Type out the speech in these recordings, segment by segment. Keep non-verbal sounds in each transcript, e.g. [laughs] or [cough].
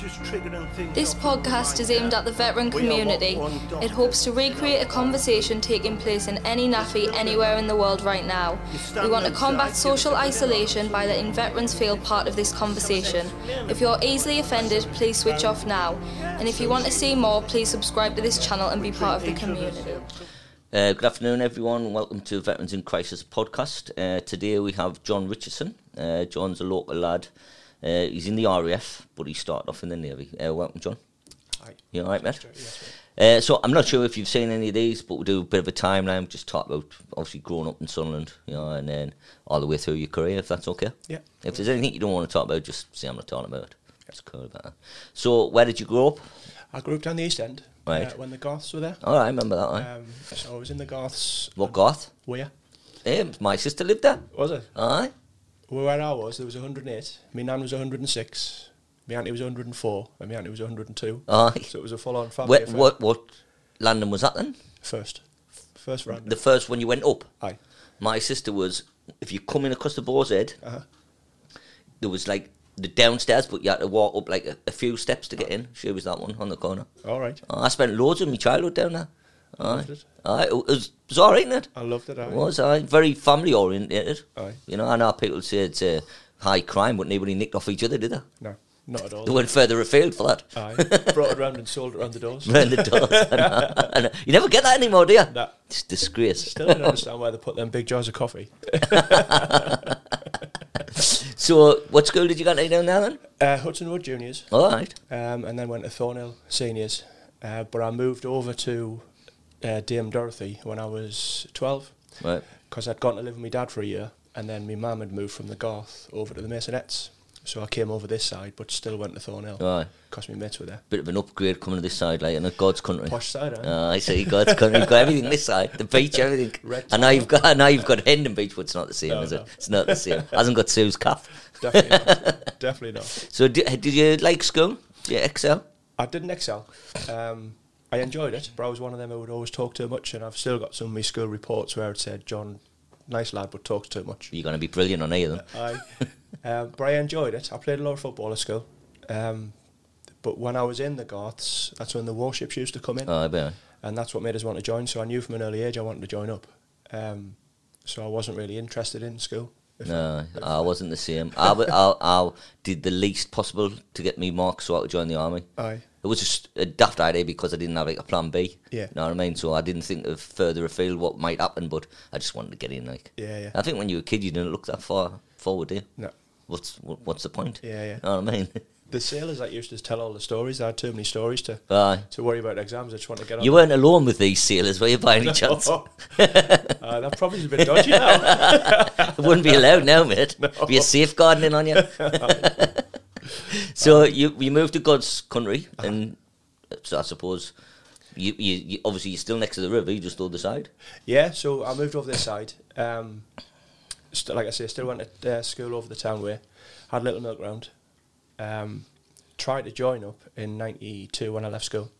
just triggering things. This podcast is aimed at the veteran community. what one doctor It hopes to recreate a conversation taking place in any NAAFI anywhere in the world right now. We want to combat social isolation by letting veterans feel part of this conversation. If you're easily offended, please switch off now. And if you want to see more, please subscribe to this channel and be part of the community. Uh, good afternoon, everyone. Welcome to Veterans in Crisis podcast. Uh, today we have John Richardson. Uh, John's a local lad. Uh, he's in the RAF, but he started off in the Navy. Uh, welcome, John. Hi. You all right, mate? Yes. Uh, so I'm not sure if you've seen any of these, but we'll do a bit of a timeline. Just talk about obviously growing up in Sunderland, you know, and then all the way through your career, if that's okay. Yeah. If there's anything you don't want to talk about, just say I'm not talking about it. That's cool about that. So where did you grow up? I grew up down the East End Right. uh, when the Garths were there. Oh, I remember that. Right? Um, so I was in the Garths. what Garth? Where? Um, my sister lived there. Was it? Aye. Where I was, there was 108. My nan was 106. My auntie was 104. And my auntie was 102. Aye. So it was a full-on family What, affair. what what London was that then? First. First round. The first one you went up. Aye. My sister was if you come in across the boar's head, Uh-huh. there was like the downstairs, but you had to walk up like a, a few steps to get in. She was that one on the corner. All right. I spent loads of my childhood down there. Aye. It. Aye, it was, it all right, innit? I loved it. Aye. It was aye, very family orientated. Aye. You know, I know people say it's uh, high crime, but nobody nicked off each other, did they? No, not at all. They went further afield for that. Aye. Brought it round and sold it around the doors. Round the doors. I know, I know. You never get that anymore, do you? Nah. It's a disgrace. Still don't understand why they put them big jars of coffee. [laughs] So, what school did you go to down there then? Uh, Hudson Road Juniors. All right. um, and then went to Thornhill Seniors. Uh, but I moved over to uh, Dame Dorothy when I was 12 Right. because I'd gone to live with my dad for a year and then my mum had moved from the Garth over to the Masonettes. So I came over this side but still went to Thornhill Right. because my mates were there. Bit of an upgrade coming to this side, like in a God's country. Posh side, eh? Ah, I see God's country. You've got everything this side, the beach, [laughs] everything. Red and now you've got, and now you've got Hendon Beach, but it's not the same, No, is no. it? It's not the same. [laughs] Hasn't got Sue's calf. Definitely not. [laughs] Definitely not. So, did, did you like school? Did you excel? I didn't excel. Um, I enjoyed it, but I was one of them who would always talk too much and I've still got some of my school reports where it said, John, nice lad but talks too much. You're going to be brilliant on either. I, um, but I enjoyed it. I played a lot of football at school. Um, but when I was in the Garths, that's when the warships used to come in, Oh, I bet. and that's what made us want to join. So I knew from an early age I wanted to join up. Um, so I wasn't really interested in school. No, if I wasn't the same. I did the least possible to get me marks so I could join the army. Aye. It was just a daft idea because I didn't have like a plan B. Yeah. You know what I mean? So I didn't think of further afield what might happen, but I just wanted to get in. Like, Yeah, yeah. I think when you were a kid, you didn't look that far forward, do you? No. What's what, what's the point? Yeah, yeah. You know what I mean? [laughs] The sailors that used to tell all the stories, they had too many stories to, Aye. to worry about exams. I just want to get on. You weren't alone with these sailors, were you, by any [laughs] chance? uh, [laughs] that probably is a bit dodgy now. it wouldn't be allowed now, mate. Be a safeguarding on you. [laughs] so you you moved to God's country, and so I suppose you, you, you obviously you're still next to the river. You just the other side. Yeah, so I moved over this side. Um, st- like I say, still went to uh, school over the town way. Had a Little Milk Round. Um, tried to join up in '92 when I left school,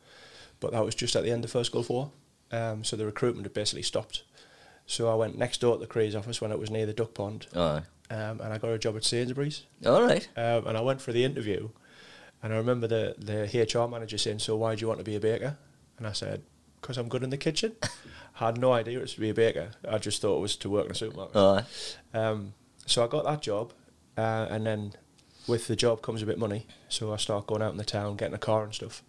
but that was just at the end of First Gulf War. Um, so the recruitment had basically stopped. So I went next door to the Craze office when it was near the duck pond, Aye. Um, and I got a job at Sainsbury's. All right. Um, and I went for the interview, and I remember the the HR manager saying, "So why do you want to be a baker?" And I said, "Because I'm good in the kitchen." [laughs] I had no idea it was to be a baker. I just thought it was to work in a supermarket. Aye. Um, so I got that job, uh, and then with the job comes a bit of money. So I start going out in the town, getting a car and stuff.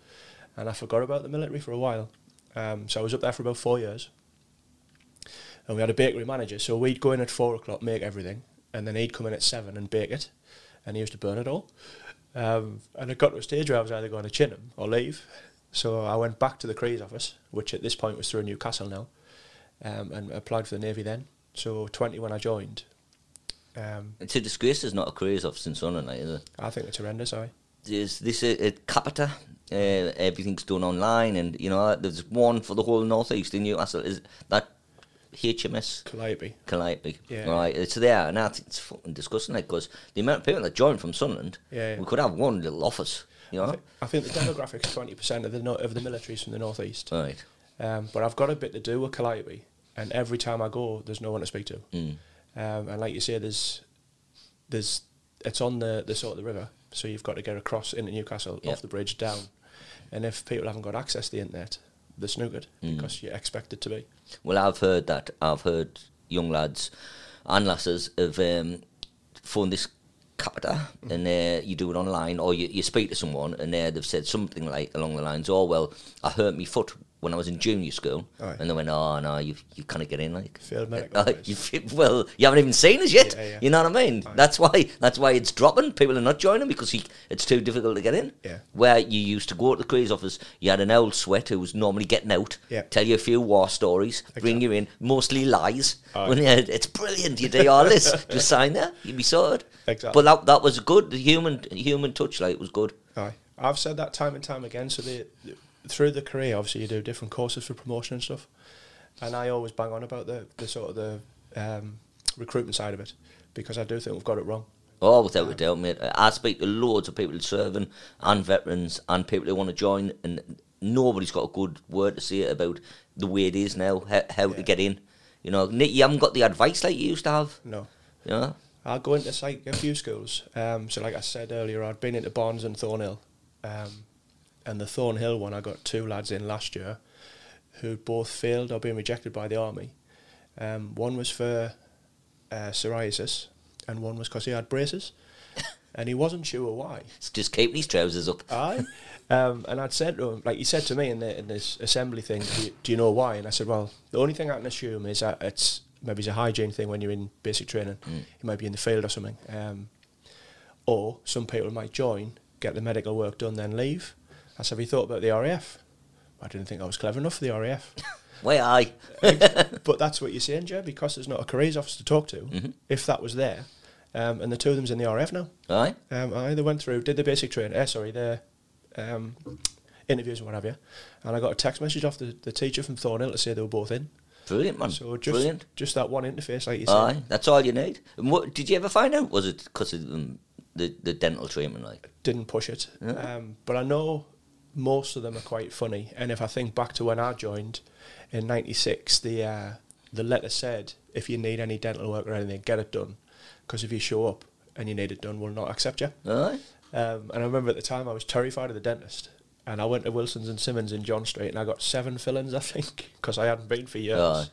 And I forgot about the military for a while. Um, so I was up there for about four years. And we had a bakery manager. So we'd go in at four o'clock, make everything, and then he'd come in at seven and bake it. And he used to burn it all. Um, and it got to a stage where I was either going to chin him or leave. So I went back to the Crees office, which at this point was through Newcastle now, um, and applied for the Navy then. So 20 when I joined. Um, It's a disgrace. There's not a careers office in Sunderland, is there? I think it's horrendous, aye. There's this uh, at Capita. Uh, everything's done online, and you know there's one for the whole northeast in Newcastle. Is that HMS Calliope. Calliope? Yeah. Right, it's there, and I think it's fucking disgusting. Because the amount of people that join from Sunderland, Yeah, yeah. we could have one little office. You I, know, I think the demographics twenty percent of the no- of the military's from the northeast. right? Um, but I've got a bit to do with Calliope, and every time I go, there's no one to speak to. Mm. Um, and like you say, there's there's it's on the the sort of the river, so you've got to get across into Newcastle Yeah. off the bridge down. And if people haven't got access to the internet, they're snookered Mm. because you're expected to be. Well, I've heard that. I've heard young lads and lasses have um, phoned this Capita and uh, you do it online or you, you speak to someone and uh, they've said something like along the lines, oh, well, I hurt my foot when I was in junior school. Aye. And they went, oh, no, you you can't get in, like. Failed medical Uh, you, [laughs] well, you haven't even seen us yet. Yeah, yeah. You know what I mean? Aye. That's why. That's why it's dropping. People are not joining because he, it's too difficult to get in. Yeah. Where you used to go to the careers office, you had an old sweat who was normally getting out, Yeah. tell you a few war stories, bring you in, mostly lies. When you, it's brilliant. You do all this, [laughs] just sign there, you'd be sorted. Exactly. But that that was good. The human human touch, like, was good. Aye. I've said that time and time again. So the, through the career, obviously you do different courses for promotion and stuff, and I always bang on about the, the sort of the um, recruitment side of it because I do think we've got it wrong. Oh, without a doubt, mate. I speak to loads of people serving and veterans and people who want to join, and nobody's got a good word to say about the way it is now, how, how to get in. You know, Nick, you haven't got the advice like you used to have. No. You know, I'll go into like a few schools. Um, so like I said earlier, I'd been into Barnes and Thornhill, um, and the Thornhill one, I got two lads in last year, who both failed or been rejected by the army. Um, one was for uh, psoriasis, and one was because he had braces, [laughs] and he wasn't sure why. it's just keeping his trousers up. Aye. Um, and I'd said to him, like he said to me in, the, in this assembly thing, do you, do you know why? And I said, well, the only thing I can assume is that it's maybe it's a hygiene thing when you're in basic training. You might be in the field or something. Um, or some people might join, get the medical work done, then leave. I said, have you thought about the RAF? I didn't think I was clever enough for the RAF. Why I? but that's what you're saying, Joe, because there's not a careers officer to talk to. Mhm. If that was there, um, and the two of them's in the RAF now. Aye. Um, I they went through, did the basic training, uh, sorry, the um, interviews and what have you, and I got a text message off the, the teacher from Thornhill to say they were both in. Brilliant, man. So just Brilliant. just that one interface, like you said, Aye, that's all you need. And what did you ever find out? Was it because of um, the the dental treatment? Like, didn't push it. Yeah. Um, but I know most of them are quite funny, and if I think back to when I joined in '96, the uh, the letter said if you need any dental work or anything, get it done, because if you show up and you need it done, we'll not accept you. aye, Um, and I remember at the time I was terrified of the dentist. And I went to Wilson's and Simmons in John Street and I got seven fillings, I think, [laughs] because I hadn't been for years. Aye.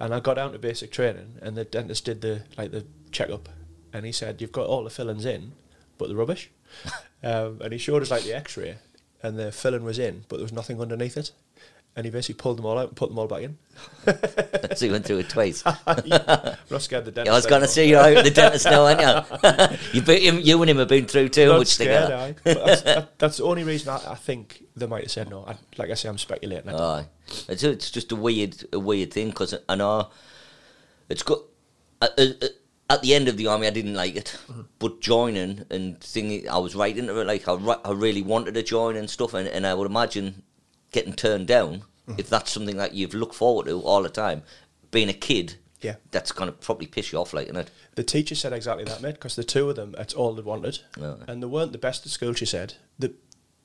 And I got down to basic training and the dentist did the like the checkup and he said, You've got all the fillings in, but the rubbish. [laughs] um, and he showed us like the x ray and the filling was in, but there was nothing underneath it. And he basically pulled them all out and put them all back in. [laughs] so he went through it twice. [laughs] I'm not scared of the dentist. I was going to say you're out the dentist now, aren't you? [laughs] you, be, him, you and him have been through too Not much scared, together. that's, that, that's the only reason I, I think they might have said no. I, like I say, I'm speculating. Aye, it's it's just a weird a weird thing because I know it's good. At, at- at the end of the army, I didn't like it, but joining and thinking I was right into it. Like I, I really wanted to join and stuff, and, and I would imagine getting turned down if that's something that you've looked forward to all the time. Being a kid, Yeah. that's gonna probably piss you off, like, isn't it? The teacher said exactly that, mate, because the two of them, that's all they wanted. And they weren't the best at school, she said. They,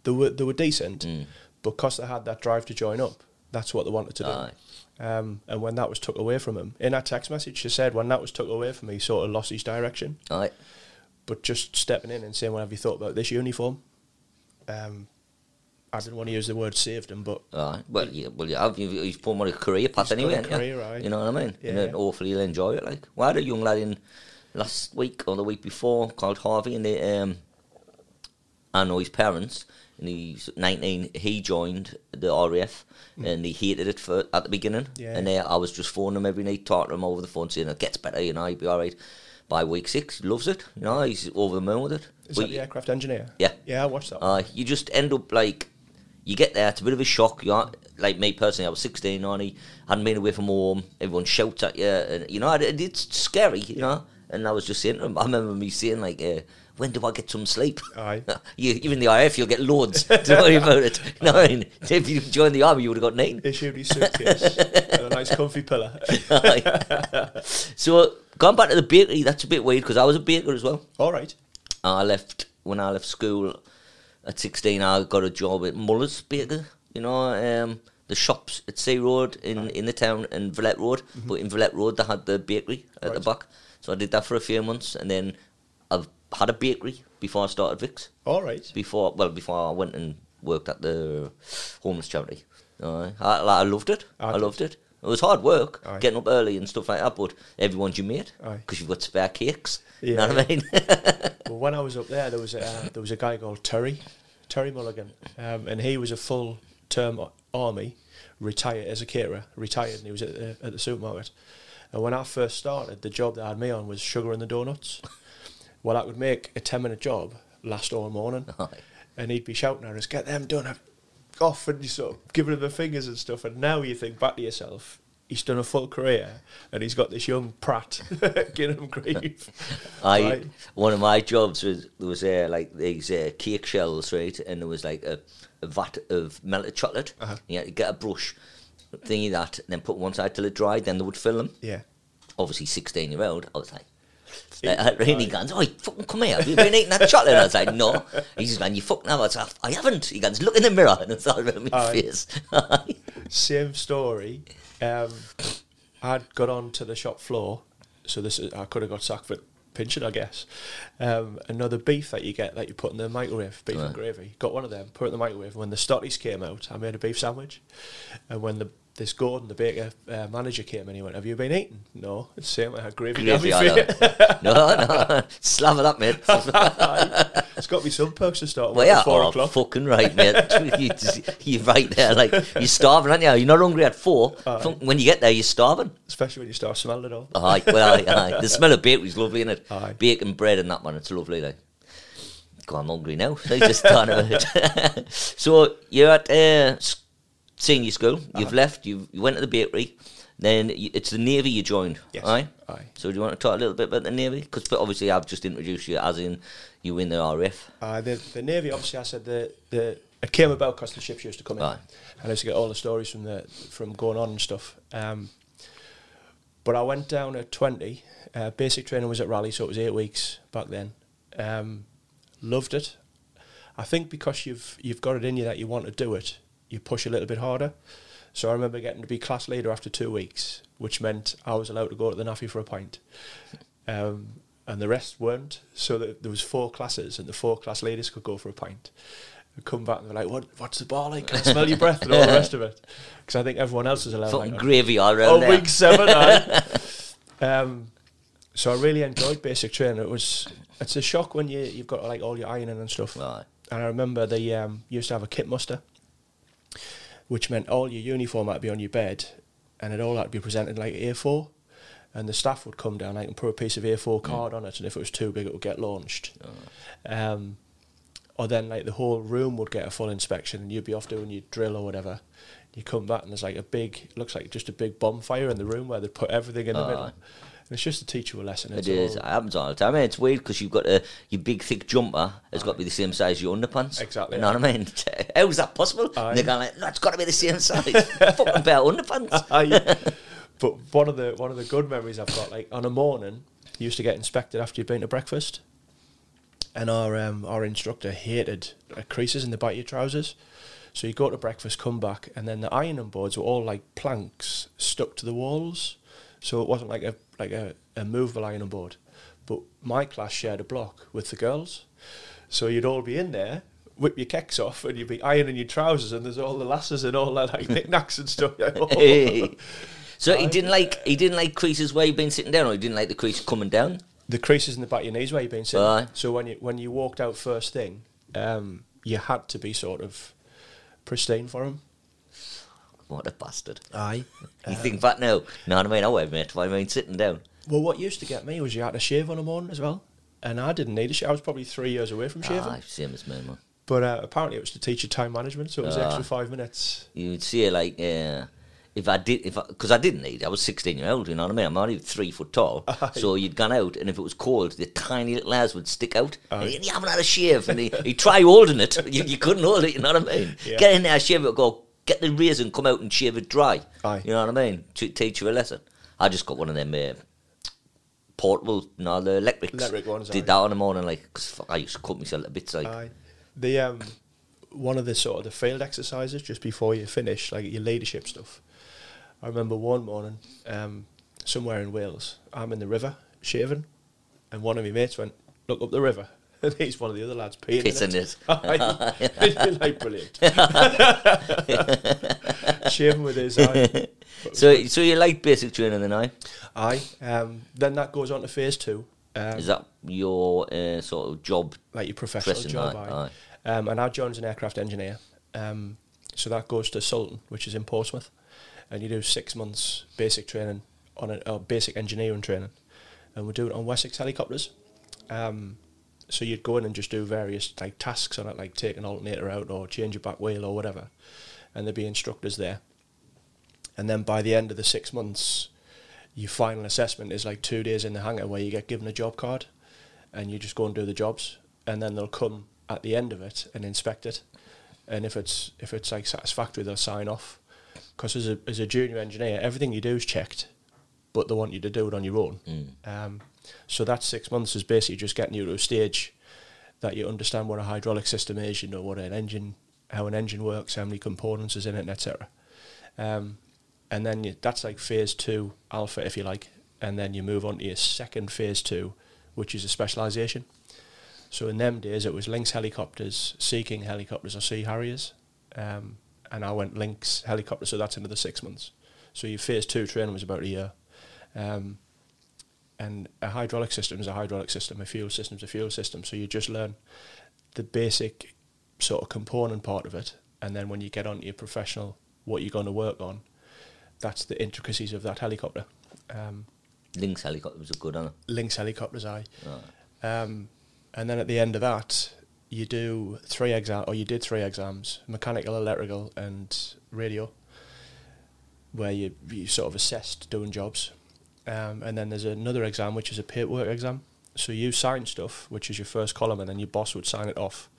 they, were, they were decent, Mm. but because they had that drive to join up, that's what they wanted to do. Aye. Um, and when that was took away from him, in her text message, she said, when that was took away from me, he sort of lost his direction. Aye. But just stepping in and saying, what have you thought about this uniform? Um, I didn't want to use the word saved him, but Aye. Well, yeah, well, you have. You've, you've put him on a career path He's anyway. haven't you? career, aye. You know what I mean? Yeah, and hopefully he'll enjoy it. Like, we had a young lad in last week or the week before called Harvey, and they, um, I know his parents, and he's 19. He joined the RAF, and he hated it for at the beginning. Mm. Yeah. And uh, I was just phoning him every night, talking to him over the phone, saying it gets better. You know, he'll be all right. By week six, he loves it. You know, he's over the moon with it. is But that the aircraft engineer? Yeah. Yeah, I watched that. uh, you just end up like you get there. It's a bit of a shock. You are, like me personally, I was sixteen. On he hadn't been away from home. Everyone shouts at you, and you know it, it's scary. You know, and I was just saying to him. I remember me saying like, uh, "When do I get some sleep?" Aye. [laughs] you, even the IF, you'll get loads. [laughs] Don't worry about it. What I mean? [laughs] If you joined the army, you would have got nine. Issued his suitcase and a nice comfy pillow. so going back to the bakery, that's a bit weird because I was a baker as well. All right. I left when I left school at sixteen. I got a job at Muller's Baker. You know, um, the shops at Sea Road in, in the town and Villette Road. But in Villette Road, they had the bakery at the back. So I did that for a few months, and then had a bakery before I started Vix. All right. Before, well, before I went and worked at the homeless charity. Uh, I, I loved it. I I, loved it. It was hard work, Aye. getting up early and stuff like that, but everyone's your mate because you've got spare cakes. you Yeah, know what I mean? [laughs] Well, when I was up there, there was a, uh, there was a guy called Terry, Terry Mulligan, um, and he was a full term army, retired as a caterer, retired, and he was at the, at the supermarket. And when I first started, the job that I had me on was sugar and the donuts. Well, that would make a ten minute job last all morning, [laughs] and he'd be shouting at us, "Get them done off!" and you sort of giving him the fingers and stuff. And now you think back to yourself. He's done a full career, and he's got this young prat [laughs] giving him grief. I Right. one of my jobs was there was uh, like these uh, cake shells, right? And there was like a, a vat of melted chocolate. Uh-huh. You had to get a brush, thingy that, and then put one side till it dried. Then they would fill them. Yeah. Obviously, sixteen year old. I was like. Uh, Rainy goes, oh, fucking come here. Have you been eating that chocolate? I was like, no. He's just going, you fucking have. I was like, I haven't. He goes, look in the mirror. And it's all around my Aye. face. [laughs] same story. Um, I'd got on to the shop floor, so this is, I could have got sacked for pinching, I guess. Um, another beef that you get that you put in the microwave, beef Right. and gravy. Got one of them, put it in the microwave. When the stotties came out, I made a beef sandwich, and when the this Gordon, the baker uh, manager, came in, he went, "Have you been eating?" No, it's the same. I had gravy. Gravy on it. [laughs] no, no. Slap it up, mate. [laughs] it's got to be some perks to start Well, yeah, four oh, o'clock. fucking right, mate. [laughs] you, you're right there. Like you're starving, aren't you? You're not hungry at four. Aye. When you get there, you're starving. Especially when you start smelling it all. Aye, well, aye, aye. The smell of bakery's lovely, isn't it? Aye. Bacon, bread, and that one. It's lovely. Like, God, I'm hungry now. I just thought it. so you're at uh, senior school. You've Uh-huh. left. You you went to the bakery. Then y- it's the navy you joined. Yes. Aye. Aye. So do you want to talk a little bit about the navy? Because obviously I've just introduced you as in you in the RAF. Uh, the, the Navy, obviously, I said the, the it came about because the ships used to come in, Right. and I used to get all the stories from the from going on and stuff. Um, but I went down at twenty. Uh, basic training was at Raleigh, so it was eight weeks back then. Um, loved it. I think because you've you've got it in you that you want to do it, you push a little bit harder. So I remember getting to be class leader after two weeks, which meant I was allowed to go to the NAAFI for a pint. Um, and the rest weren't. So that there was four classes, and the four class leaders could go for a pint. They'd come back and they're like, "What? What's the bar like? Can I smell your breath?" and all the rest of it. Because I think everyone else is allowed. Fucking like, gravy all around oh, there. week seven. [laughs] um, so I really enjoyed basic training. It was. It's a shock when you you've got like all your ironing and stuff. Aye. And I remember they um, used to have a kit muster, which meant all your uniform had to be on your bed, and it all had to be presented like A4. And the staff would come down like and put a piece of A4 card on it, and if it was too big, it would get launched. Um, or then like the whole room would get a full inspection, and you'd be off doing your drill or whatever. You come back and there's like a big, looks like just a big bonfire in the room where they put everything in the Aye. middle. It's just to teach you a lesson. It's is. all- It happens all the time. I mean, it's weird because you've got a your big thick jumper has got to be the same size as your underpants. Exactly, You know what I mean? [laughs] How's that possible? Aye. And they're going like, no, it's got to be the same size. [laughs] Fucking of underpants. [laughs] But one of the one of the good memories I've got, like on a morning, you used to get inspected after you'd been to breakfast, and our um, our instructor hated uh, creases in the back of your trousers. So you go to breakfast, come back, and then the ironing boards were all like planks stuck to the walls. So it wasn't like a like a, a movable ironing board. But my class shared a block with the girls, so you'd all be in there. Whip your kecks off and you'd be ironing your trousers and there's all the lasses and all that like [laughs] knickknacks and stuff. Hey. [laughs] so he didn't like he didn't like creases where you've been sitting down, or he didn't like the crease coming down. the creases in the back of your knees where you've been sitting. So when you when you walked out first thing, um, you had to be sort of pristine for him. What a bastard! Aye. You think back now? No, I mean, I would mate. If I mean sitting down, Well, what used to get me was you had to shave on a morning as well, and I didn't need a shave. I was probably three years away from shaving, ah, same as me, man. but uh, apparently it was to teach you time management, so it was Ah. extra five minutes. You'd see it like uh, if I did if because I, didn't need. I was sixteen year old. You know what I mean? I'm only three foot tall. [laughs] Aye. So you'd gone out, and if it was cold, the tiny little hairs would stick out. Aye. And you haven't had a shave, and he he try holding it. [laughs] You, you couldn't hold it. You know what I mean? Yeah. Get in there, shave it, go. Get the razor and come out and shave it dry. Aye. You know what I mean? To teach you a lesson. I just got one of them uh, portable, no, the electrics. Electric ones, Did aye. that on the morning, like, because I used to cut myself to bits, like. Aye. The um, one of the sort of the failed exercises just before you finish, like your leadership stuff. I remember one morning, um, somewhere in Wales, I'm in the river shaving, and one of my mates went, look up the river. [laughs] And he's one of the other lads peeing Pissing in it. it. Aye. [laughs] like brilliant. [laughs] Shaving with his eye. So, so you like basic training then, I? Aye. Um, then that goes on to phase two. Um, Is that your uh, sort of job? like your professional job? aye, Aye. Um, and now John's an aircraft engineer. Um, so that goes to Sultan, which is in Portsmouth, and you do six months basic training on a or basic engineering training, and we do it on Wessex helicopters. Um, so you'd go in and just do various like tasks on it, like take an alternator out or change a back wheel or whatever, and there'd be instructors there. And then by the end of the six months, your final assessment is like two days in the hangar where you get given a job card, and you just go and do the jobs, and then they'll come at the end of it and inspect it, and if it's if it's like satisfactory, they'll sign off. Because as a as a junior engineer, everything you do is checked, but they want you to do it on your own. Um, so that six months is basically just getting you to a stage that you understand what a hydraulic system is, you know what an engine, how an engine works, how many components is in it, etc. Um, and then you, that's like phase two alpha, if you like, and then you move on to your second phase two, which is a specialisation. So in them days, it was Lynx helicopters, Sea King helicopters, or Sea Harriers, um, and I went Lynx helicopter, so that's another six months. So your phase two training was about a year. Um, and a hydraulic system is a hydraulic system, a fuel system is a fuel system. So you just learn the basic sort of component part of it, and then when you get onto your professional, what you're going to work on, that's the intricacies of that helicopter. Um, Lynx helicopters are good, aren't Lynx helicopters, I. they? Um, and then at the end of that, you do three exam, or you did three exams: mechanical, electrical, and radio, where you you sort of assessed doing jobs. Um, and then there's another exam, which is a paperwork exam. So you sign stuff, which is your first column, and then your boss would sign it off.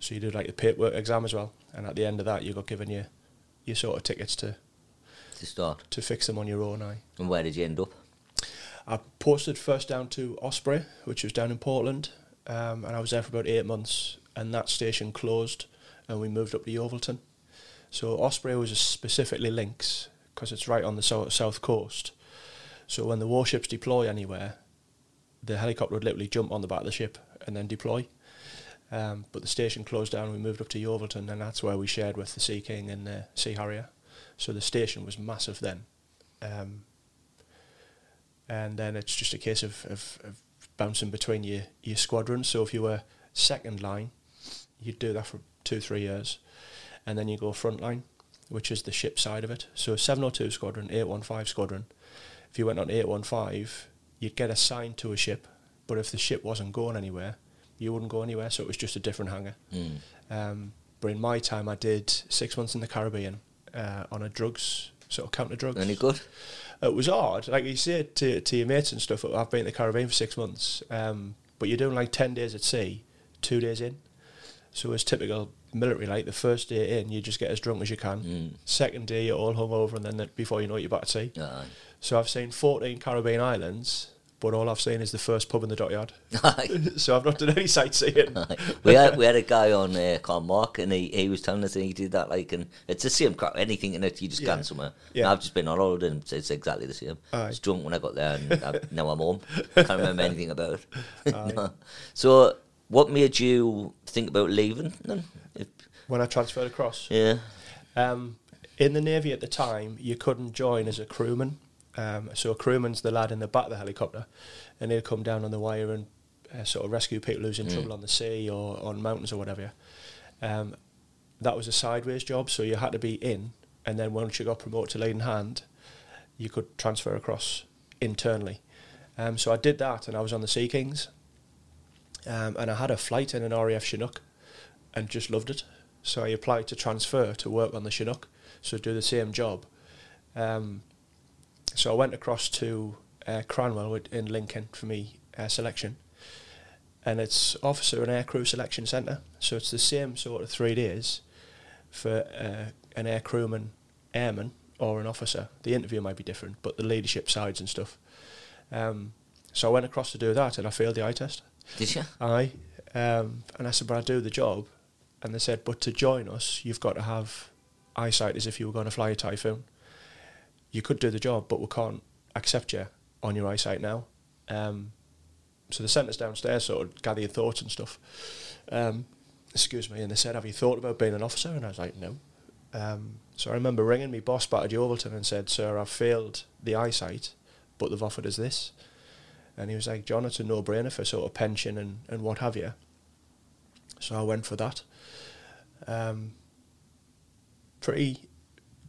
So you do like the paperwork exam as well, and at the end of that, you got given your your sort of tickets to To start. to fix them on your own. Eye. And where did you end up? I posted first down to Osprey, which was down in Portland, um, and I was there for about eight months. And that station closed, and we moved up to Yeovilton. So Osprey was specifically Lynx because it's right on the so- south coast. So when the warships deploy anywhere, the helicopter would literally jump on the back of the ship and then deploy. Um, but the station closed down, we moved up to Yeovilton, and that's where we shared with the Sea King and the Sea Harrier. So the station was massive then. Um, and then it's just a case of, of, of bouncing between your, your squadrons. So if you were second line, you'd do that for two, three years, and then you go front line, which is the ship side of it. So 702 squadron, 815 squadron. If you went on 815, you'd get assigned to a ship, but if the ship wasn't going anywhere, you wouldn't go anywhere. So it was just a different hangar. Mm. Um, but in my time, I did six months in the Caribbean uh, on a drugs sort of counter drugs. Any good? It was hard, like you say it to to your mates and stuff. I've been in the Caribbean for six months, um, but you're doing like ten days at sea, two days in. So it's typical military. Like the first day in, you just get as drunk as you can. Mm. Second day, you're all hungover, and then the, before you know it, you're back at sea. Aye. So I've seen 14 Caribbean islands, but all I've seen is the first pub in the dockyard. [laughs] So I've not done any sightseeing. [laughs] we had we had a guy on uh, called Mark, and he, he was telling us that he did that like, and it's the same crap. Anything in it, you just Yeah. can somewhere. Yeah. And I've just been on holiday, and it's, it's exactly the same. I Aye. was drunk when I got there, and I, now I'm home. Can't remember anything about it. [laughs] no. So, what made you think about leaving then? If, When I transferred across, yeah, Um, in the Navy at the time, you couldn't join as a crewman. Um, so a crewman's the lad in the back of the helicopter, and he'll come down on the wire and uh, sort of rescue people who's in Mm. trouble on the sea or on mountains or whatever. Um, that was a sideways job, so you had to be in, and then once you got promoted to leading hand, you could transfer across internally. Um, so I did that, and I was on the Sea Kings, um, and I had a flight in an RAF Chinook, and just loved it. So I applied to transfer to work on the Chinook, so do the same job. Um, so I went across to uh, Cranwell in Lincoln for me uh, selection, and it's officer and aircrew selection centre. So it's the same sort of three days for uh, an aircrewman, airman, or an officer. The interview might be different, but the leadership sides and stuff. Um, so I went across to do that, and I failed the eye test. did you? I Um, and I said, but I do the job. And they said, but to join us, you've got to have eyesight as if you were going to fly a Typhoon. You could do the job, but we can't accept you on your eyesight now. Um, so they sent us downstairs, sort of gather your thoughts and stuff. Um, excuse me, and they said, "Have you thought about being an officer?" And I was like, "No." Um, so I remember ringing me boss back at Yeovilton and said, "Sir, I've failed the eyesight, but they've offered us this." And he was like, "John, it's a no-brainer for sort of pension and, and what have you." So I went for that. Um, pretty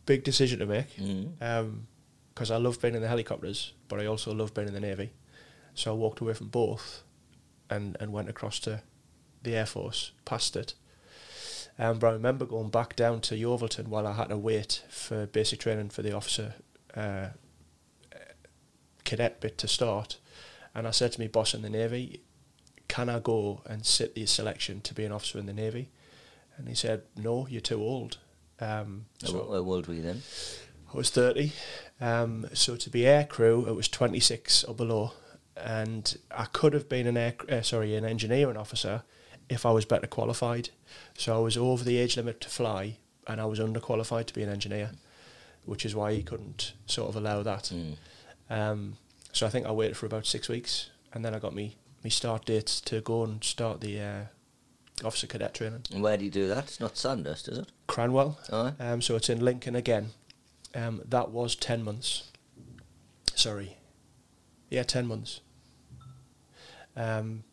big decision to make because Mm. I love being in the helicopters, but I also love being in the navy. So I walked away from both, and and went across to the air force, passed it. Um, but I remember going back down to Yeovilton while I had to wait for basic training for the officer uh, cadet bit to start, and I said to my boss in the navy, "Can I go and sit the selection to be an officer in the navy?" And he said, "No, you're too old." Um, so- old were you then? I was 30. Um, so to be air crew, it was 26 or below. And I could have been an air, uh, sorry, an engineering officer if I was better qualified. So I was over the age limit to fly, and I was underqualified to be an engineer, which is why he couldn't sort of allow that. Mm. Um, so I think I waited for about six weeks, and then I got me me start dates to go and start the uh, officer cadet training. And where do you do that? It's not Sandhurst, is it? Cranwell. Aye. Um, so it's in Lincoln again. Um, that was 10 months. Sorry. Yeah, 10 months. Um,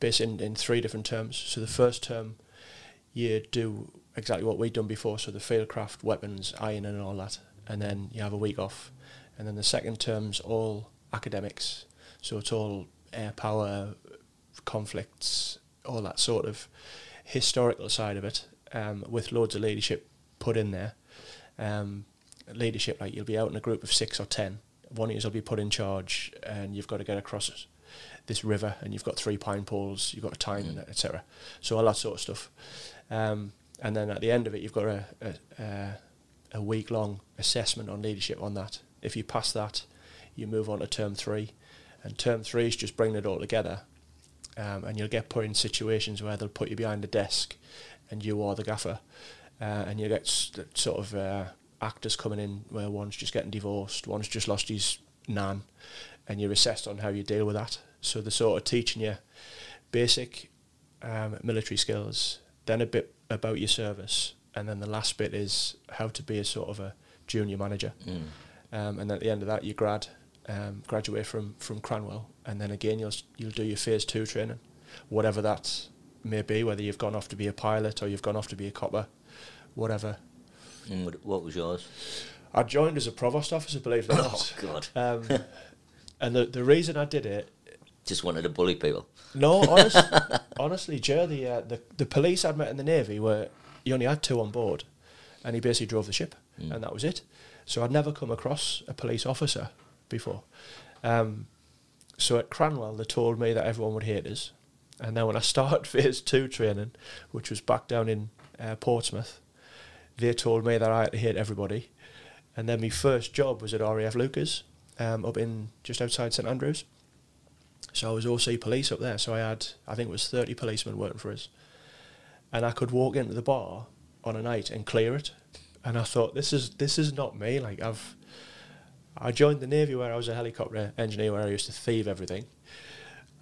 based in, in three different terms. So the first term, you do exactly what we'd done before, so the fieldcraft, weapons, iron and all that. And then you have a week off. And then the second term's all academics. So it's all air power, conflicts, all that sort of historical side of it, um, with loads of leadership put in there. Um, leadership, like you'll be out in a group of six or ten. One of you will be put in charge, and you've got to get across this river, and you've got three pine poles, you've got a time it, etc. So all that sort of stuff. Um, and then at the end of it, you've got a, a, a week long assessment on leadership on that. If you pass that, you move on to term three, and term three is just bringing it all together. Um, and you'll get put in situations where they'll put you behind a desk, and you are the gaffer, uh, and you get s- sort of uh, actors coming in where one's just getting divorced, one's just lost his nan, and you're assessed on how you deal with that. So they're sort of teaching you basic um, military skills, then a bit about your service, and then the last bit is how to be a sort of a junior manager. Mm. Um, and then at the end of that, you grad, um, graduate from, from Cranwell, and then again you'll you'll do your phase two training, whatever that may be, whether you've gone off to be a pilot or you've gone off to be a copper, whatever. And what, was yours? I joined as a provost officer, believe it or Oh, not. God. [laughs] Um, [laughs] and the the reason I did it, Just wanted to bully people. no, honest, [laughs] honestly, Joe, the, uh, the the police I'd met in the navy were you only had two on board, and he basically drove the ship, Mm. and that was it. So I'd never come across a police officer before. Um, so at Cranwell, they told me that everyone would hate us, and then when I started [laughs] phase two training, which was back down in uh, Portsmouth, they told me that I had to hate everybody. And then my first job was at RAF Leuchars, um, up in just outside St Andrews. So I was OC police up there. So I had, I think it was 30 policemen working for us. And I could walk into the bar on a night and clear it. And I thought, this is this is not me. Like I've, I joined the navy where I was a helicopter engineer, where I used to thieve everything.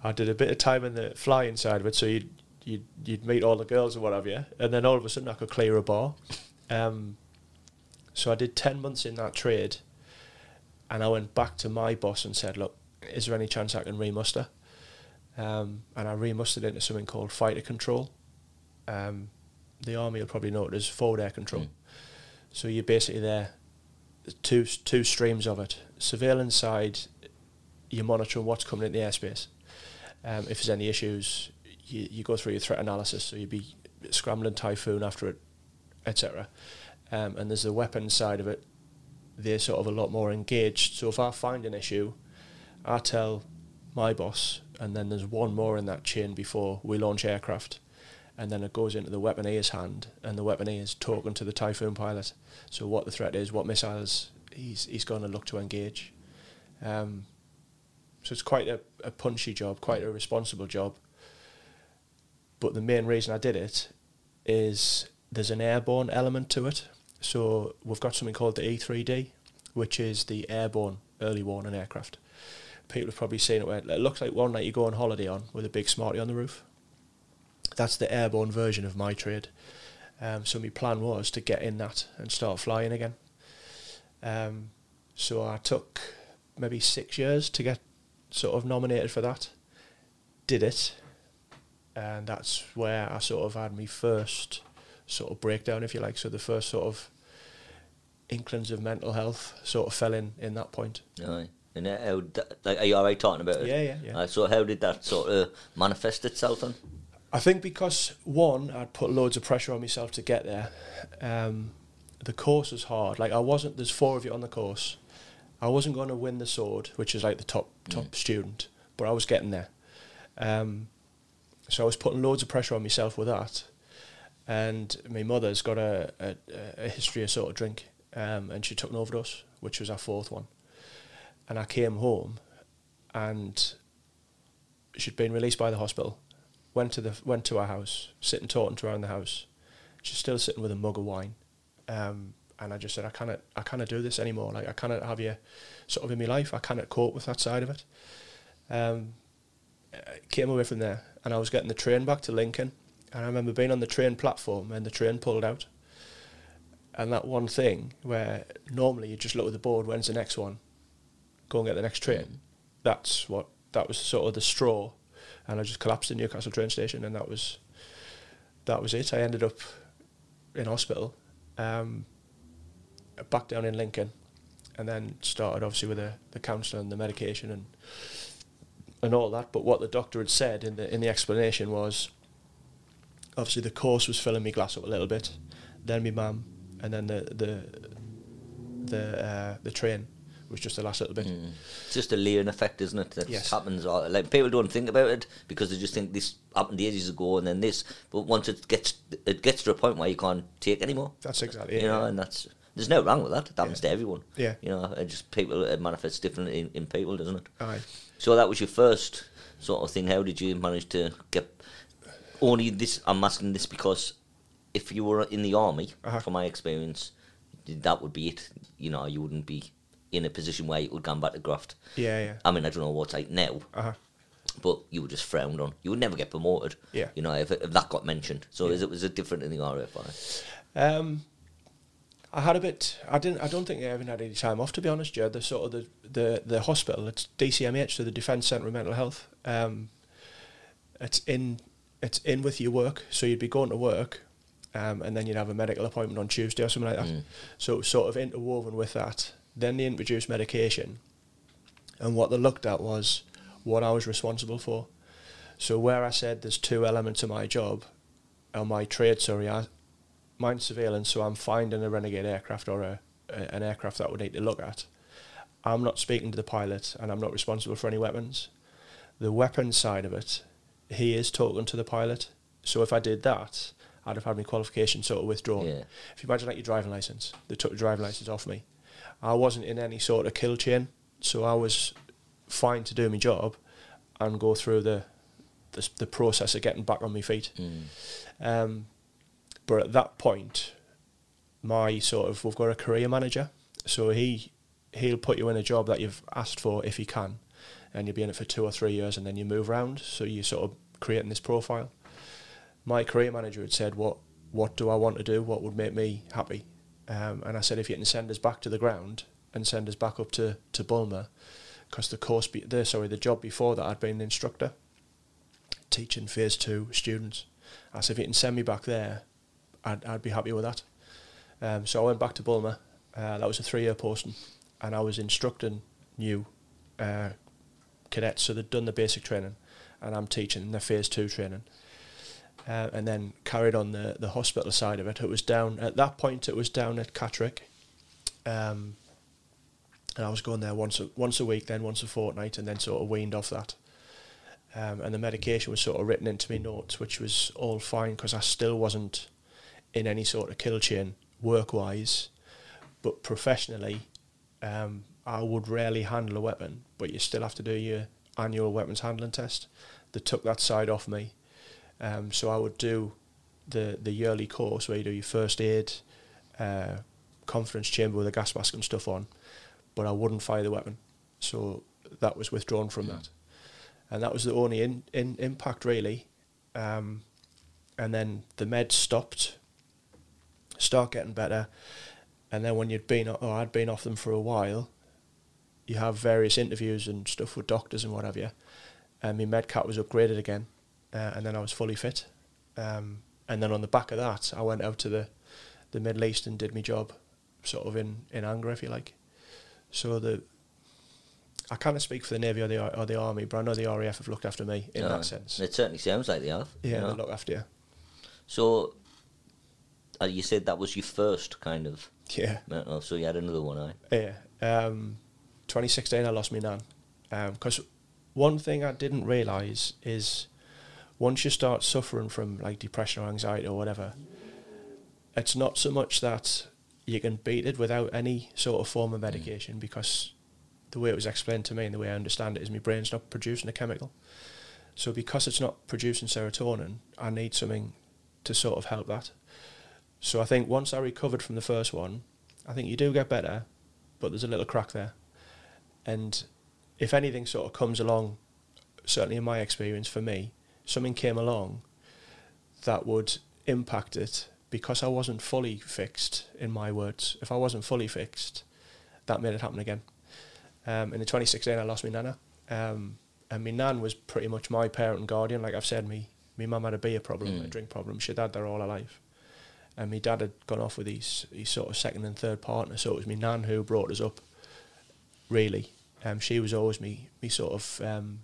I did a bit of time in the flying side of it, so you'd you'd, you'd meet all the girls and what have you, and then all of a sudden I could clear a bar. Um, so I did ten months in that trade, and I went back to my boss and said, "Look, is there any chance I can remuster?" Um, and I remustered into something called fighter control. Um, the army will probably know it as forward air control. Mm. So you're basically there, two two streams of it. Surveillance side, you're monitoring what's coming in the airspace. Um, if there's any issues, you, you go through your threat analysis. So you'd be scrambling typhoon after it, etc. Um, and there's the weapons side of it. They're sort of a lot more engaged. So if I find an issue, I tell my boss, and then there's one more in that chain before we launch aircraft. And then it goes into the weaponeer's hand, and the weaponeer's talking to the Typhoon pilot. So what the threat is, what missiles he's he's going to look to engage. Um, so it's quite a, a punchy job, quite a responsible job. But the main reason I did it is there's an airborne element to it. So we've got something called the E3D, which is the airborne early warning aircraft. people have probably seen it where it looks like one night you go on holiday on with a big smarty on the roof. That's the airborne version of my trade. Um, so my plan was to get in that and start flying again. Um, so I took maybe six years to get sort of nominated for that. Did it, and that's where I sort of had my first sort of breakdown, if you like. So the first sort of inklings of mental health sort of fell in in that point. Aye. And how, like, are you alright talking about it? Yeah, yeah, yeah. Uh, so how did that sort of manifest itself then? I think because one, I'd put loads of pressure on myself to get there. Um, the course was hard. Like I wasn't. There's four of you on the course. I wasn't going to win the sword, which is like the top top student, but I was getting there. Um, so I was putting loads of pressure on myself with that. And my mother's got a, a, a history of sort of drink, um, and she took an overdose, which was our fourth one. And I came home, and she'd been released by the hospital. Went to the went to our house, sitting talking to her in the house. She's still sitting with a mug of wine, um, and I just said, I cannot, I cannot do this anymore. Like I cannot have you, sort of in my life. I cannot cope with that side of it. Um, I came away from there, and I was getting the train back to Lincoln, and I remember being on the train platform, and the train pulled out. And that one thing where normally you just look at the board, when's the next one? Go and get the next train. That's what that was sort of the straw, and I just collapsed in Newcastle train station, and that was that was it. I ended up in hospital, um, back down in Lincoln, and then started obviously with the the counselling and the medication and and all that. But what the doctor had said in the in the explanation was, obviously the course was filling me glass up a little bit, then my mum, and then the the the uh, the train was just the last little bit. Mm. It's just a layering effect, isn't it? That Yes. happens. Like people don't think about it because they just think this happened ages ago and then this. But once it gets it gets to a point where you can't take anymore, That's exactly it. you know, yeah. and that's there's no wrong with that. It happens Yeah. to everyone. Yeah. You know, it just people it manifests differently in, in people, doesn't it? Aye. So that was your first sort of thing. How did you manage to get only this? I'm asking this because if you were in the army, Uh-huh. from my experience, that would be it. You know, you wouldn't be in a position where you would go back to graft. Yeah, yeah. I mean, I don't know what's like now, Uh huh. but you were just frowned on. You would never get promoted. Yeah. You know, if, if that got mentioned. So Yeah. is it was it different in the RFI? Um, I had a bit. I didn't. I don't think I even had any time off. To be honest, Joe. The sort of the the the hospital. It's DCMH, so the Defence Centre of Mental Health. Um, it's in. It's in with your work. So you'd be going to work, um, and then you'd have a medical appointment on Tuesday or something like that. Mm. So sort of interwoven with that. Then they introduced medication, and what they looked at was what I was responsible for. So where I said there's two elements of my job, or my trade, sorry, I, mine's surveillance, so I'm finding a renegade aircraft or a, a an aircraft that would need to look at. I'm not speaking to the pilot, and I'm not responsible for any weapons. The weapons side of it, he is talking to the pilot. So if I did that, I'd have had my qualification sort of withdrawn. Yeah. If you imagine like your driving license, they took the driving license off me. I wasn't in any sort of kill chain, so I was fine to do my job and go through the the, the process of getting back on my feet. Mm. Um, but at that point, my sort of we've got a career manager, so he he'll put you in a job that you've asked for if he can, and you'll be in it for two or three years, and then you move around. So you sort of creating this profile. My career manager had said, "What what do I want to do? What would make me happy?" Um, and I said, "If you can send us back to the ground and send us back up to to Boulmer, because the course be, the sorry the job before that I'd been an instructor, teaching phase two students. I said, if you can send me back there, I'd, I'd be happy with that. Um, so I went back to Boulmer. Uh, that was a three year posting, and I was instructing new uh, cadets. So they'd done the basic training, and I'm teaching the phase two training. Uh, and then carried on the, the hospital side of it. It was down at that point. It was down at Catterick, um, and I was going there once a, once a week, then once a fortnight, and then sort of weaned off that. Um, and the medication was sort of written into me notes, which was all fine because I still wasn't in any sort of kill chain work wise, but professionally, um, I would rarely handle a weapon, but you still have to do your annual weapons handling test. They took that side off me, um, so I would do the the yearly course where you do your first aid, uh, confidence chamber with a gas mask and stuff on, but I wouldn't fire the weapon. So that was withdrawn from that, and that was the only in, in impact really. Um, and then the meds stopped, start getting better, and then when you'd been or I'd been off them for a while, you have various interviews and stuff with doctors and what have you, and my med cat was upgraded again, uh, and then I was fully fit, um, and then on the back of that, I went out to the the Middle East and did my job, sort of in in anger, if you like. So the I can't speak for the Navy or the or the Army, but I know the RAF have looked after me in No, that sense. It certainly sounds like they have. you Yeah, know. they look after you. So, uh, you said that was your first kind of Yeah, mental. So you had another one, I. yeah. Um, 2016, I lost my nan. Because one thing I didn't realise is once you start suffering from like depression or anxiety or whatever, it's not so much that you can beat it without any sort of form of mm. medication because the way it was explained to me and the way I understand it is my brain's not producing a chemical. So because it's not producing serotonin, I need something to sort of help that. So I think once I recovered from the first one, I think you do get better, but there's a little crack there. And if anything sort of comes along, certainly in my experience for me, something came along that would impact it because I wasn't fully fixed, in my words. If I wasn't fully fixed, that made it happen again. Um, in the 2016, I lost my nana. Um, and my nan was pretty much my parent and guardian. Like I've said, me, my mum had a beer problem, Mm. a drink problem. She'd had that all her life. And my dad had gone off with his, his sort of second and third partner. So it was my nan who brought us up, really. Um, she was always me, me sort of um,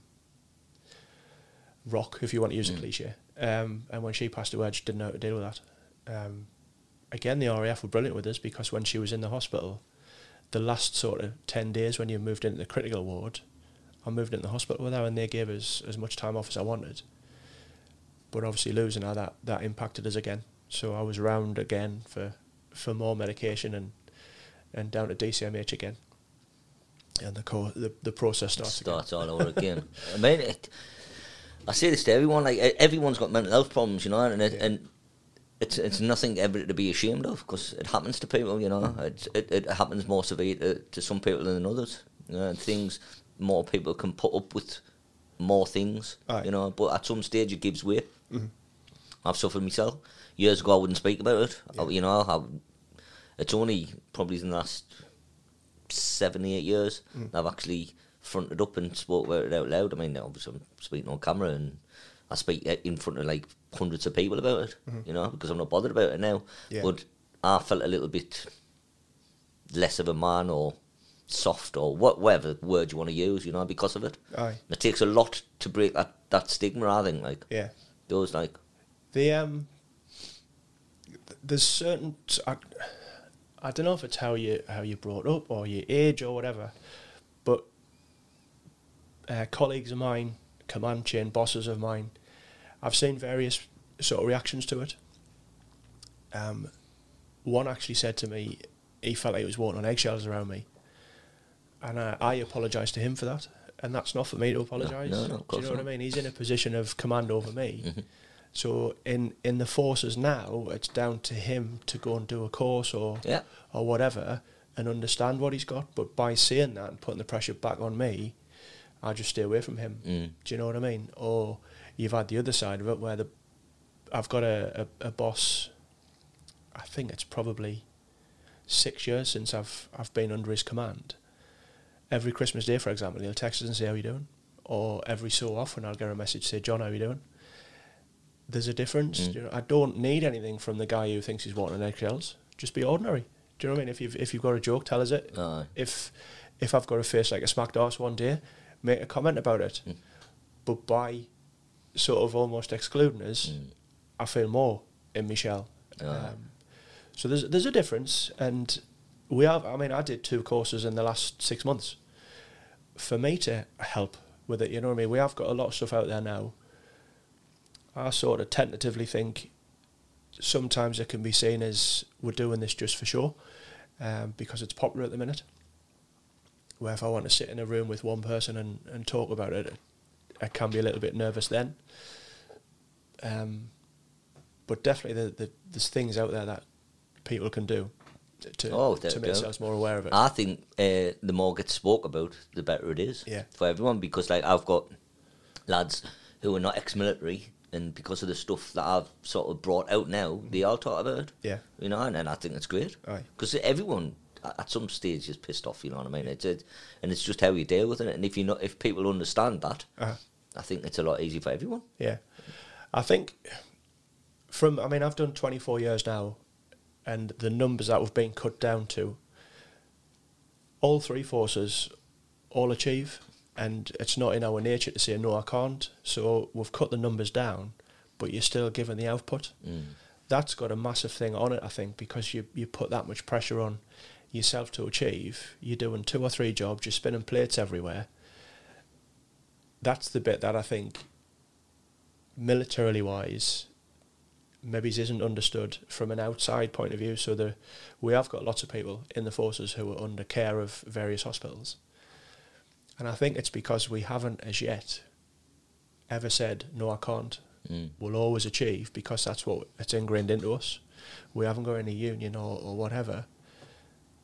rock, if you want to use a Mm. cliche. Um, and when she passed away, I just didn't know how to deal with that. Um, again, the RAF were brilliant with us because when she was in the hospital, the last sort of 10 days when you moved into the critical ward, I moved into the hospital with her and they gave us as much time off as I wanted. But obviously losing her, that, that impacted us again. So I was round again for, for more medication and, and down to DCMH again. And the, co- the, the process starts starts all over again. I mean, it, I say this to everyone: like everyone's got mental health problems, you know, and it, Yeah. and it's it's nothing ever to be ashamed of because it happens to people, you know. It, it it happens more severe to, to some people than others. You know, and things more people can put up with more things, Aye. you know. But at some stage, it gives way. Mhm. I've suffered myself. Years ago, I wouldn't speak about it. I- you know, I, it's only probably in the last seven, eight years Mm. I've actually fronted up and spoke about it out loud. I mean, obviously I'm speaking on camera and I speak in front of like hundreds of people about it, you know, because I'm not bothered about it now. Mm-hmm. Yeah. But I felt a little bit less of a man or soft or whatever word you want to use, you know, because of it. Aye, It takes a lot to break that, that stigma, I think, like, yeah. those, like, The um, there's certain I, I don't know if it's how you how you brought up or your age or whatever, uh, colleagues of mine, command chain bosses of mine, I've seen various sort of reactions to it. Um, one actually said to me, he felt like he was walking on eggshells around me, and I, I apologised to him for that. And that's not for me to apologise. no, no, of Do you know what I mean? He's in a position of command over me. [laughs] Mhm. So in in the forces now, it's down to him to go and do a course or yeah. or whatever and understand what he's got. But by saying that and putting the pressure back on me, I just stay away from him. Mm. Do you know what I mean? Or you've had the other side of it where the I've got a, a, a boss. I think it's probably six years since I've I've been under his command. Every Christmas Day, for example, he'll text us and say how you doing, or every so often I'll get a message say John how you doing. There's a difference. Mm. You know, I don't need anything from the guy who thinks he's walking on eggshells. Just be ordinary. Do you know what I mean? If you've if you've got a joke, tell us it. Aye. If if I've got a face like a smacked arse one day, make a comment about it. Mm. But by sort of almost excluding us, Mm. I feel more in Michelle. Aye. Um, so there's there's a difference, and we have. I mean, I did two courses in the last six months. For me to help with it, you know what I mean. We have got a lot of stuff out there now. I sort of tentatively think sometimes it can be seen as we're doing this just for show, um, because it's popular at the minute. Where if I want to sit in a room with one person and, and talk about it, I can be a little bit nervous then. Um, but definitely the, the, there's things out there that people can do to Oh, to make ourselves more aware of it. I think uh, the more gets spoke about, the better it is Yeah. for everyone. Because like I've got lads who are not ex-military, and because of the stuff that I've sort of brought out now, they all talk about it. yeah, You know, and, and I think that's great because everyone at some stage is pissed off. You know what I mean? It's it, and it's just how you deal with it. And if you know, if people understand that, uh, I think it's a lot easier for everyone. yeah. I think from I mean I've done 24 years now, and the numbers that we've been cut down to. All three forces, all achieve, and it's not in our nature to say no, I can't. So we've cut the numbers down, but you're still given the output. Mm. that's got a massive thing on it, I think, because you you put that much pressure on yourself to achieve. You're doing two or three jobs, you're spinning plates everywhere. That's the bit that I think, militarily wise, maybe isn't understood from an outside point of view. So the we have got lots of people in the forces who are under care of various hospitals, and I think it's because we haven't as yet ever said no, I can't Mm. will always achieve because that's what it's ingrained into us. We haven't got any union or, or whatever.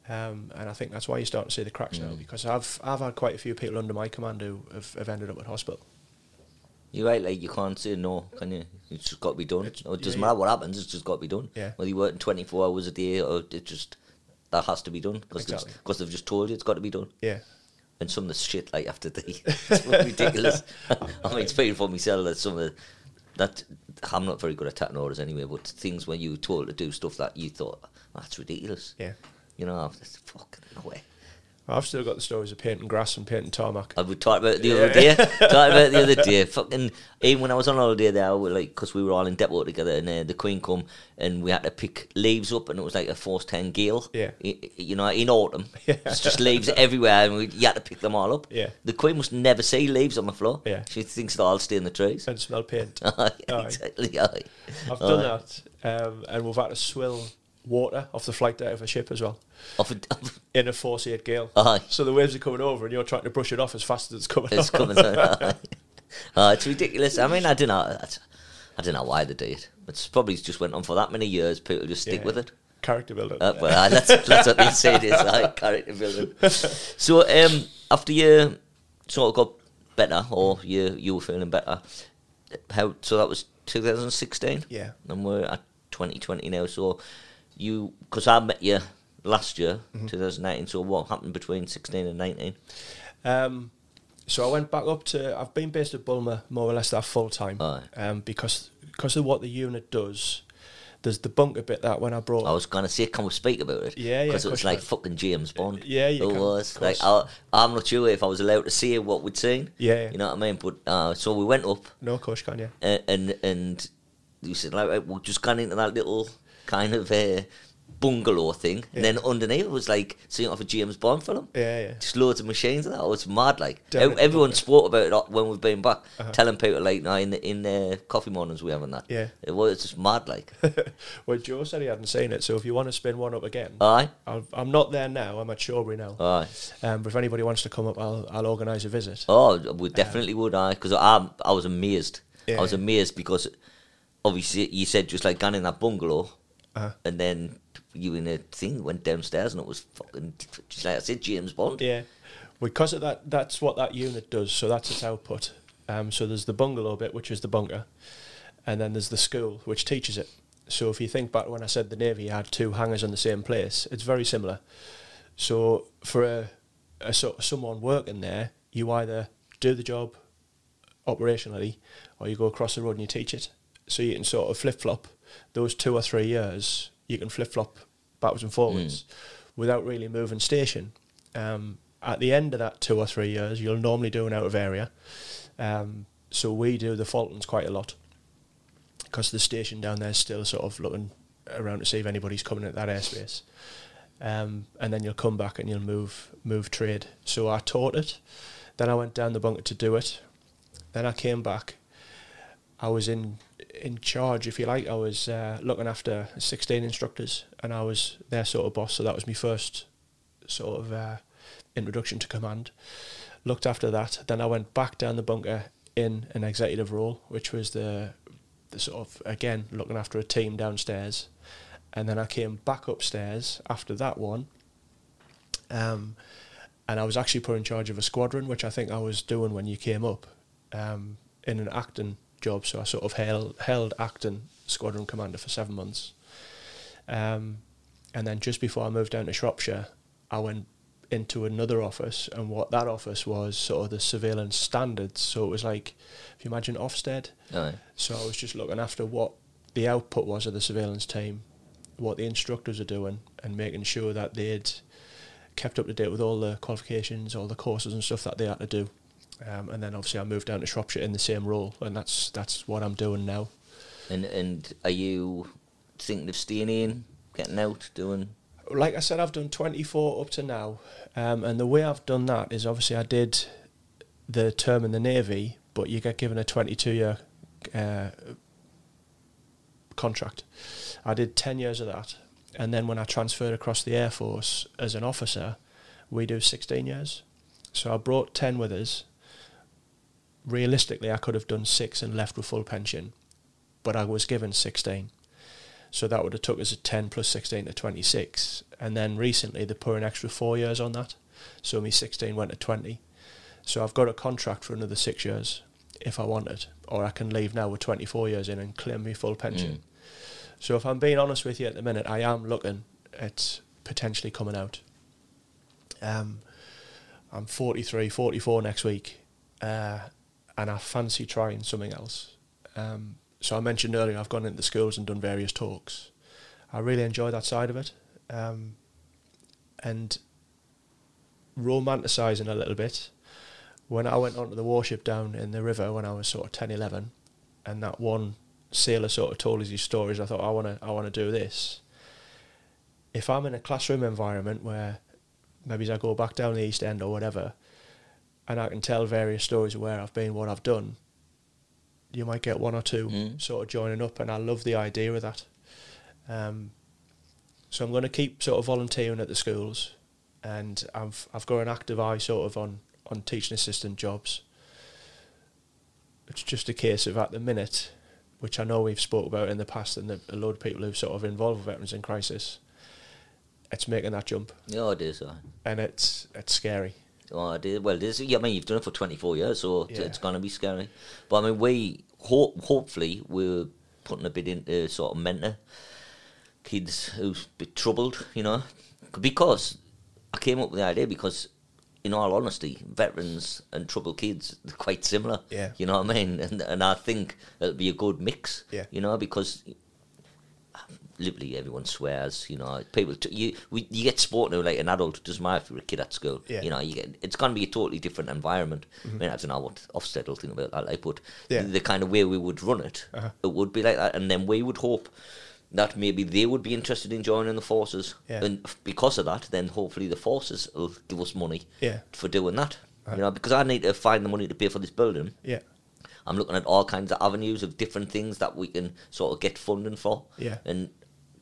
Um, and I think that's why you're starting to see the cracks now Mm. because I've I've had quite a few people under my command who have, have ended up at hospital. You're right, like you can't say no, can you? It's just got to be done. It's- it doesn't yeah, matter what happens, it's just got to be done. Yeah. Whether you're working 24 hours a day or it just, that has to be done because Exactly. they've just told you it's got to be done. Yeah, And some of the shit like after the, [laughs] [laughs] it's ridiculous. I mean, speaking for myself, that some of the, that, I'm not very good at taking orders anyway, but things when you were told to do stuff that you thought, that's ridiculous. yeah. You know, that's fucking no way. I've still got the stories of painting grass and painting tarmac. I we talked about it the other day. [laughs] talked about it the other day. Fucking even when I was on holiday there, we like because we were all in depot together, and uh, the Queen come and we had to pick leaves up, and it was like a force ten gale. Yeah. You know, in autumn, [laughs] Yeah. it's just leaves everywhere, and we, you had to pick them all up. Yeah. The Queen must never see leaves on the floor. Yeah. she thinks they all stay in the trees. and smell paint. [laughs] Aye, Aye. exactly. Aye. I've done that, um, and we've had to swill water off the flight deck of a ship as well Off a, in a force eight gale. aye. So the waves are coming over, and you're trying to brush it off as fast as it's coming. It's coming. [laughs] Aye. Aye, it's ridiculous. I mean, I don't know. I don't know why they do it. It's probably just went on for that many years. People just stick Yeah. with it. Character building. Uh, well, that's, that's what they say it is, aye, character building. [laughs] So, um, after you sort of got better, or you you were feeling better, how? So that was 2016, yeah. and we're at 2020 now. So you, because I met you last year, Mm-hmm. 2019. So what happened between 16 and 19? Um, so I went back up to. I've been based at Boulmer more or less that full time. Um, because because of what the unit does. There's the bunker bit that when I brought. I was gonna say, can we speak about it? Yeah, yeah, Because it was like fucking James Bond. Yeah, you it can, was like. I, I'm not sure if I was allowed to see what we'd seen. Yeah, yeah. you know what I mean. But uh, so we went up, no, of course can. Yeah. uh, and and you said like right, we just gone into that little kind of uh, bungalow thing, Yeah. and then underneath it was like seeing off a James Bond film. Yeah, yeah. Just loads of machines and that. Oh, it's mad. Like in everyone spoke about it when we've been back, Uh-huh. telling people like no, in the in the coffee mornings we having that. Yeah. it was just mad. Like [laughs] well, Joe said he hadn't seen it, so if you want to spin one up again, aye, I'll, I'm not there now. I'm at Shawbury now. aye. Um, but if anybody wants to come up, I'll I'll organise a visit. Oh, we definitely would. I because I I was amazed. Yeah. I was amazed because obviously you said just like gone in that bungalow, Uh-huh. and then you in a thing went downstairs and it was fucking just like I said, James Bond. Yeah, because of that, that's what that unit does. So that's its output. Um, so there's the bungalow bit, which is the bunker, and then there's the school, which teaches it. So if you think back when I said the navy had two hangars in the same place, it's very similar. So for a, a so, someone working there, you either do the job operationally, or you go across the road and you teach it. So you can sort of flip flop those two or three years. You can flip flop backwards and forwards without really moving station. Um, at the end of that two or three years, you'll normally do an out of area. Um, so we do the Falklands quite a lot because the station down there is still sort of looking around to see if anybody's coming at that airspace. Um, and then you'll come back and you'll move move trade. So I taught it. Then I went down the bunker to do it. Then I came back. I was in in charge, if you like. I was uh, looking after 16 instructors, and I was their sort of boss. So that was my first sort of uh, introduction to command. Looked after that. Then I went back down the bunker in an executive role, which was the the sort of again looking after a team downstairs. and then I came back upstairs after that one. Um, and I was actually put in charge of a squadron, which I think I was doing when you came up, um, in an acting job. So I sort of held held acting squadron commander for seven months. Um, and then just before I moved down to Shropshire, I went into another office, and what that office was sort of the surveillance standards. So it was like, if you imagine Ofsted. Aye. So I was just looking after what the output was of the surveillance team, what the instructors are doing, and making sure that they'd kept up to date with all the qualifications, all the courses and stuff that they had to do. Um, and then obviously I moved down to Shropshire in the same role, and that's that's what I'm doing now. And and are you thinking of staying in, getting out, doing? like I said, I've done 24 up to now, um, and the way I've done that is obviously I did the term in the Navy, but you get given a 22 year uh, contract. I did 10 years of that, and then when I transferred across the Air Force as an officer, we do 16 years. So I brought 10 with us. Realistically, I could have done six and left with full pension, but I was given 16. So that would have took us at 10 plus 16 to 26. And then recently they put an extra four years on that. So me 16 went to 20. So I've got a contract for another six years if I want it. Or I can leave now with 24 years in and claim me full pension. Mm. So if I'm being honest with you at the minute, I am looking at potentially coming out. Um, I'm 43, 44 next week. Uh, and I fancy trying something else. Um, so I mentioned earlier I've gone into schools and done various talks. I really enjoy that side of it, um, and romanticising a little bit. When I went onto the warship down in the river when I was sort of 10, 11, and that one sailor sort of told us his stories, I thought I want to I want to do this. If I'm in a classroom environment where maybe I go back down the East End or whatever, and I can tell various stories of where I've been, what I've done, you might get one or two Mm. sort of joining up, and I love the idea of that. Um, so I'm going to keep sort of volunteering at the schools, and I've I've got an active eye sort of on on teaching assistant jobs. It's just a case of at the minute, which I know we've spoke about in the past, and the, a load of people who've sort of involved with veterans in crisis. It's making that jump, Yeah, it is. aye. and it's it's scary. Oh, it is. Well, it is. Yeah, I mean, you've done it for 24 years, so it's, Yeah. it's going to be scary. But I mean, we hope, hopefully we're putting a bit into sort of mentor kids who's a bit troubled, you know, because I came up with the idea because, in all honesty, veterans and troubled kids are quite similar. Yeah. You know what I mean? And and I think it'll be a good mix. Yeah. You know, because literally everyone swears. You know, people t- you we, you get sport now like an adult. It doesn't matter if you're a kid at school. Yeah. You know, you get it's going to be a totally different environment. I mean, I don't know what Ofsted will think about that, like, but Mm-hmm. Yeah. the, the kind of way we would run it, Uh-huh. it would be like that, and then we would hope. That maybe they would be interested in joining the forces, Yeah. and f- because of that, then hopefully the forces will give us money Yeah, for doing that. Right. You know, because I need to find the money to pay for this building. yeah, I'm looking at all kinds of avenues of different things that we can sort of get funding for. Yeah. And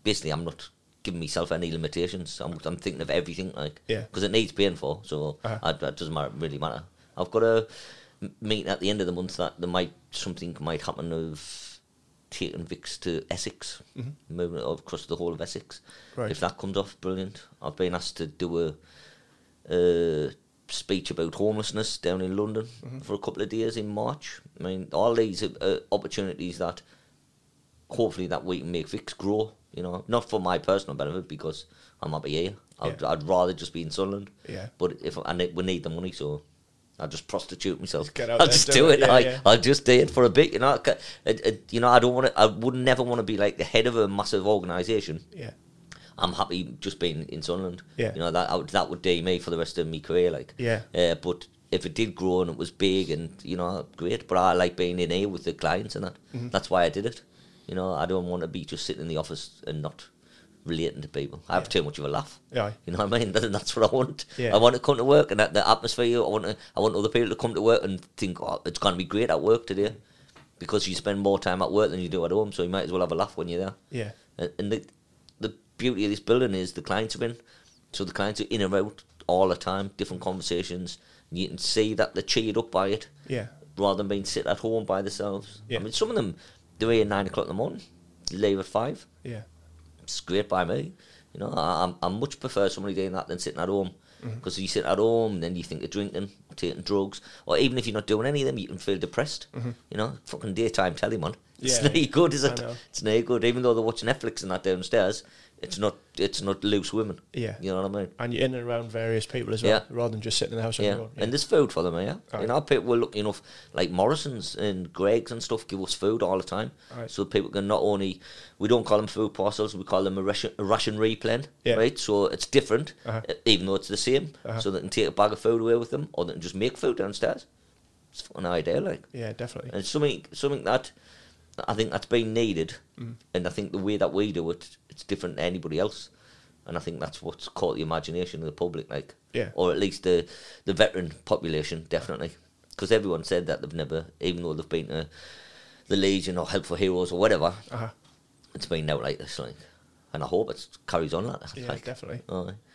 basically, I'm not giving myself any limitations. I'm, I'm thinking of everything, like, Yeah. because it needs paying for. So Uh-huh. I, that doesn't matter, really matter. I've got a meeting at the end of the month that there might something might happen of taking Vix to Essex, moving it across the whole of Essex. Mm-hmm. Right. If that comes off, brilliant. I've been asked to do a. a speech about homelessness down in London Mm-hmm. for a couple of days in March. I mean, all these are uh, opportunities that hopefully that we can make Vix grow. You know, not for my personal benefit because I'm happy here. I'd, Yeah. I'd rather just be in Sunderland. Yeah. But if I need, we need the money, so I'll just prostitute myself. Out I'll just do it, it. yeah, I, yeah. I'll just do it for a bit. You know, I ca- it, it, you know, I don't want to. I would never want to be like the head of a massive organisation. yeah, I'm happy just being in Sunderland. Yeah. You know that I would, that would do me for the rest of my career. Like. yeah, Uh, but if it did grow and it was big and you know great, but I like being in here with the clients and that. Mm-hmm. That's why I did it. You know, I don't want to be just sitting in the office and not relating to people. I have Yeah. too much of a laugh. yeah, You know what I mean? [laughs] That, that's what I want. Yeah. I want to come to work and that the atmosphere. I want to, I want other people to come to work and think, oh, it's going to be great at work today, because you spend more time at work than you do at home. So you might as well have a laugh when you're there. yeah, And- And the the beauty of this building is the clients are in, so the clients are in and out all the time, different conversations. And you can see that they're cheered up by it, yeah, rather than being sit at home by themselves. Yeah. I mean, some of them they're here at nine o'clock in the morning, leave at five, yeah, it's great by me. You know, I, I'm, much prefer somebody doing that than sitting at home. Mm-hmm. Because you sit at home, then you think of drinking, taking drugs, or even if you're not doing any of them, you can feel depressed. You know, fucking daytime telly, man. It's Mm-hmm. Yeah, [laughs] not good, is it? It's not good. Even though they're watching Netflix and that downstairs, it's not. It's not loose women. Yeah. You know what I mean? And you're in and around various people as well, Yeah. rather than just sitting in the house Yeah, own. and there's food for them, yeah. Aye. You know, people were lucky enough, like Morrisons and Greggs and stuff, give us food all the time. Aye. So people can not only, we don't call them food parcels, we call them a ration, a ration replan, Yeah. right? So it's different, Uh-huh. uh, even though it's the same. Uh-huh. So they can take a bag of food away with them, or they can just make food downstairs. It's an idea, like. Yeah, definitely. And something, something that I think that's been needed, Mm. and I think the way that we do it, it's different to anybody else, and I think that's what's caught the imagination of the public, like, Yeah. or at least the the veteran population, definitely, because everyone said that they've never, even though they've been to the Legion or Help for Heroes or whatever, Uh-huh. it's been out like this, like, and I hope it carries on like that. Yeah, like, definitely.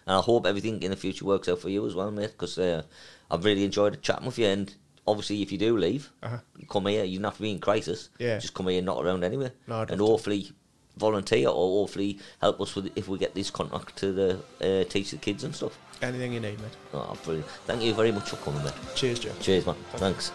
And I hope everything in the future works out for you as well, mate, because uh, I've really enjoyed chatting with you. And obviously, if you do leave, Uh-huh. you come here, you don't have to be in crisis. Yeah. Just come here not around anywhere, No, and hopefully volunteer or hopefully help us with if we get this contract to the uh, teach the kids and stuff. Anything you need, mate. Oh, brilliant. Thank you very much for coming, mate. Cheers, Joe. Cheers, man. Thanks.